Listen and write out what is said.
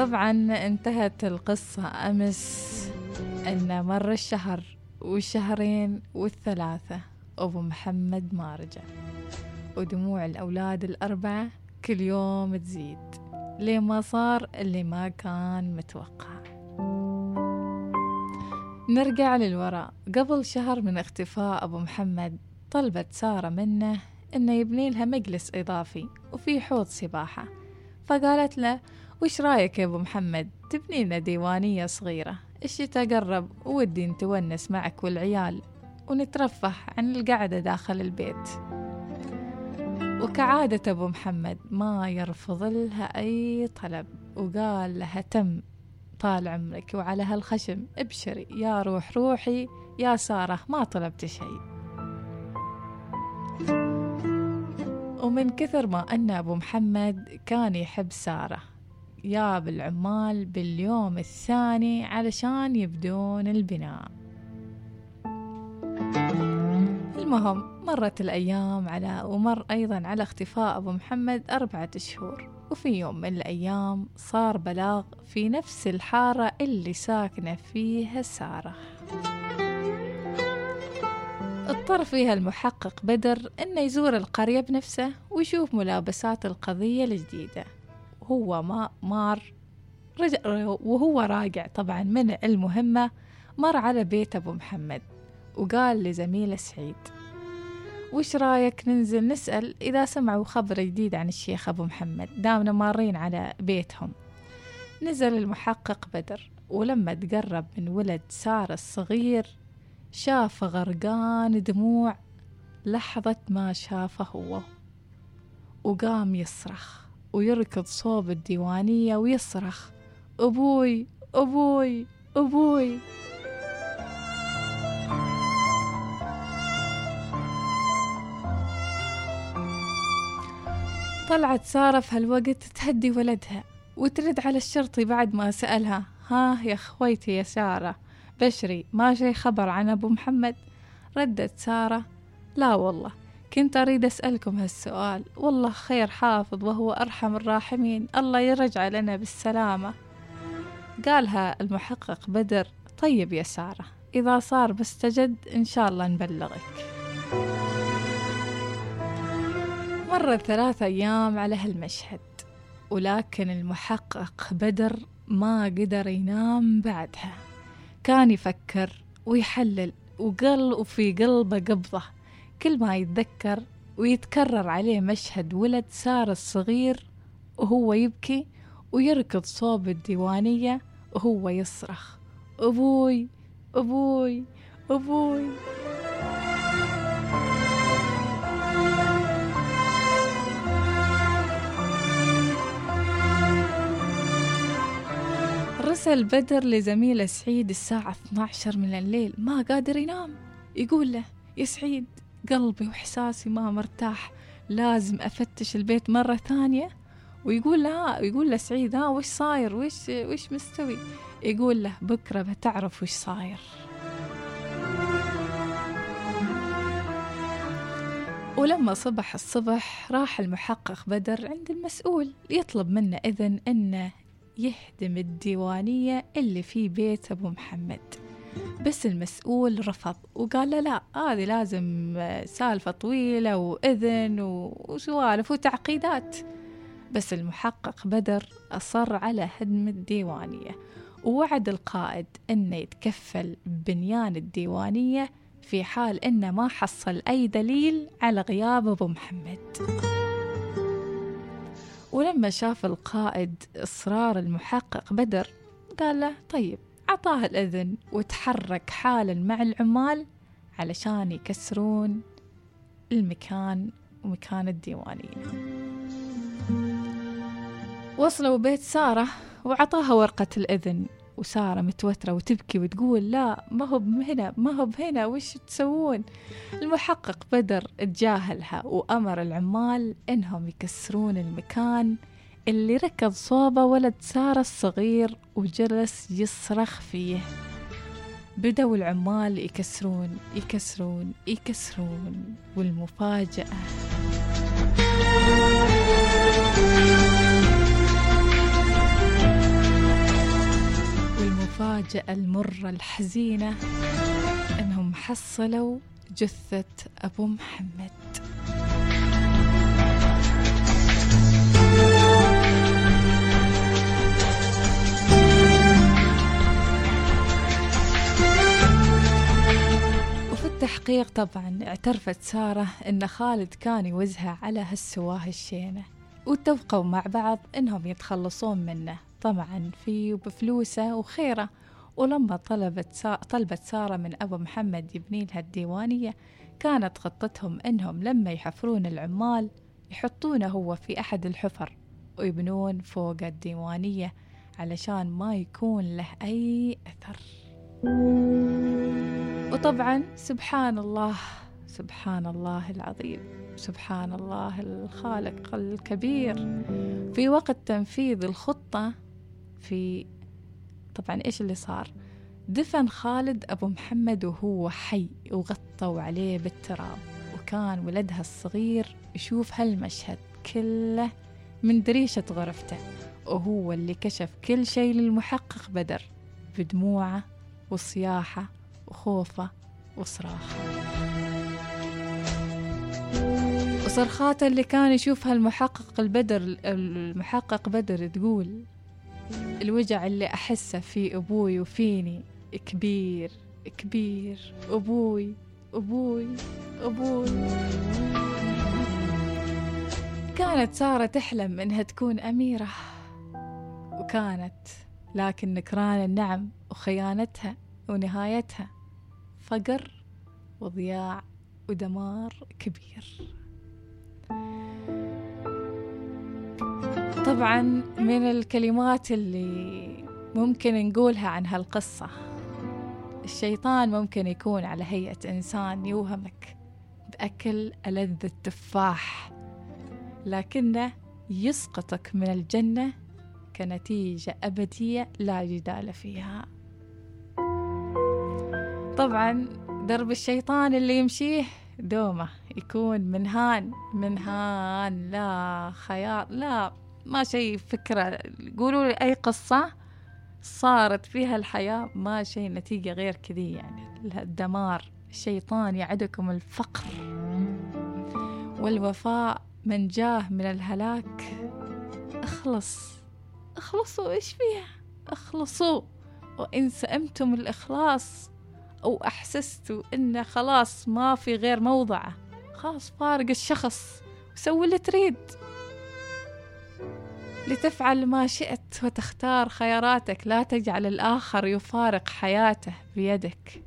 طبعا انتهت القصة أمس أن مر الشهر والشهرين والثلاثة. أبو محمد ما رجع ودموع الأولاد الأربعة كل يوم تزيد. ليه ما صار اللي ما كان متوقع. نرجع للوراء. قبل شهر من اختفاء أبو محمد طلبت سارة منه إنه يبني لها مجلس إضافي وفي حوض سباحة. فقالت له وش رأيك يا أبو محمد؟ تبني لنا ديوانية صغيرة. الشتا قرب ودي نتونس معك والعيال ونترفه عن القعدة داخل البيت. وكعادة أبو محمد ما يرفض لها أي طلب. وقال لها تم طال عمرك وعلى هالخشم. ابشري يا روح روحي يا سارة ما طلبت شيء. ومن كثر ما أن أبو محمد كان يحب سارة ياب العمال باليوم الثاني علشان يبدون البناء. المهم مرت الأيام على ومر أيضا على اختفاء أبو محمد أربعة شهور. وفي يوم من الأيام صار بلاغ في نفس الحارة اللي ساكنة فيها سارة. اضطر فيها المحقق بدر إنه يزور القرية بنفسه ويشوف ملابسات القضية الجديدة. وهو ما مار رجع وهو راجع طبعا من المهمة مر على بيت أبو محمد وقال لزميله سعيد وش رأيك ننزل نسأل إذا سمعوا خبر جديد عن الشيخ أبو محمد؟ دامنا مارين على بيتهم. نزل المحقق بدر ولما تقرب من ولد سارة الصغير شاف غرقان دموع لحظة ما شافه هو وقام يصرخ. ويركض صوب الديوانية ويصرخ أبوي أبوي أبوي. طلعت سارة في هالوقت تهدي ولدها وترد على الشرطي بعد ما سألها ها يا خويتي يا سارة بشري ما شي خبر عن أبو محمد؟ ردت سارة لا والله. كنت أريد أسألكم هالسؤال. والله خير حافظ وهو أرحم الراحمين. الله يرجع لنا بالسلامة. قالها المحقق بدر طيب يا سارة إذا صار مستجد إن شاء الله نبلغك. مرت ثلاثة أيام على هالمشهد ولكن المحقق بدر ما قدر ينام بعدها. كان يفكر ويحلل وقل وفي قلبه قبضة. كل ما يتذكر ويتكرر عليه مشهد ولد سارة الصغير وهو يبكي ويركض صوب الديوانية وهو يصرخ أبوي أبوي أبوي. رسل بدر لزميله سعيد الساعة 12 من الليل ما قادر ينام يقول له يا سعيد قلبي وإحساسي ما مرتاح لازم أفتش البيت مرة ثانية. ويقول له يقول له سعيد ها وش صاير؟ وش وش مستوي؟ يقول له بكرة بتعرف وش صاير. ولما صبح الصبح راح المحقق بدر عند المسؤول يطلب منه إذن أنه يهدم الديوانية اللي في بيت أبو محمد. بس المسؤول رفض. وقال له لا هذه لازم سالفة طويلة وإذن وسوالف وتعقيدات. بس المحقق بدر أصر على هدم الديوانية. ووعد القائد أنه يتكفل ببنيان الديوانية في حال أنه ما حصل أي دليل على غياب أبو محمد. ولما شاف القائد إصرار المحقق بدر قال له طيب عطاه الإذن وتحرك حالا مع العمال علشان يكسرون المكان ومكان الديوانية وصلوا بيت سارة وعطاها ورقة الإذن. وسارة متوترة وتبكي وتقول لا ما هو هنا ما هو هنا وش تسوون؟ المحقق بدر تجاهلها وأمر العمال إنهم يكسرون المكان اللي ركض صوبة ولد سارة الصغير وجلس يصرخ فيه. بدأوا العمال يكسرون يكسرون يكسرون والمفاجأة. المفاجأة المرة الحزينة أنهم حصلوا جثة أبو محمد. التحقيق طبعا. اعترفت سارة أن خالد كان يوزها على هالسواه الشينة واتفقوا مع بعض أنهم يتخلصون منه. طمعا فيه وبفلوسه وخيره. ولما طلبت سا... طلبت سارة من أبو محمد يبني لها الديوانية كانت خطتهم أنهم لما يحفرون العمال يحطونه هو في أحد الحفر ويبنون فوق الديوانية علشان ما يكون له أي أثر. وطبعا سبحان الله سبحان الله العظيم سبحان الله الخالق الكبير. في وقت تنفيذ الخطة في طبعا إيش اللي صار؟ دفن خالد أبو محمد وهو حي وغطوا عليه بالتراب. وكان ولدها الصغير يشوف هالمشهد كله من دريشة غرفته وهو اللي كشف كل شيء للمحقق بدر بدموعه وصياحه وخوفه وصراخه وصرخاته اللي كان يشوفها المحقق البدر المحقق بدر تقول الوجع اللي أحسه في أبوي وفيني. كبير كبير أبوي أبوي أبوي. كانت سارة تحلم إنها تكون أميرة. وكانت لكن نكران النعم وخيانتها ونهايتها. فقر وضياع ودمار كبير. طبعا من الكلمات اللي ممكن نقولها عن هالقصة الشيطان ممكن يكون على هيئة إنسان يوهمك بأكل ألذ التفاح لكنه يسقطك من الجنة كنتيجة أبدية لا جدال فيها. طبعا درب الشيطان اللي يمشيه دومه يكون منهان. منهان لا خيار لا ما شيء فكرة. قولوا لي أي قصة صارت فيها الحياة ما شيء نتيجة غير كذي يعني. الدمار الشيطان يعدكم الفقر والوفاء. من جاه من الهلاك اخلص. اخلصوا إيش فيها؟ اخلصوا. وإن سأمتم الإخلاص أو أحسستوا إنه خلاص ما في غير موضعه. خلاص فارق الشخص وسوي اللي تريد. لتفعل ما شئت وتختار خياراتك لا تجعل الآخر يفارق حياته بيدك.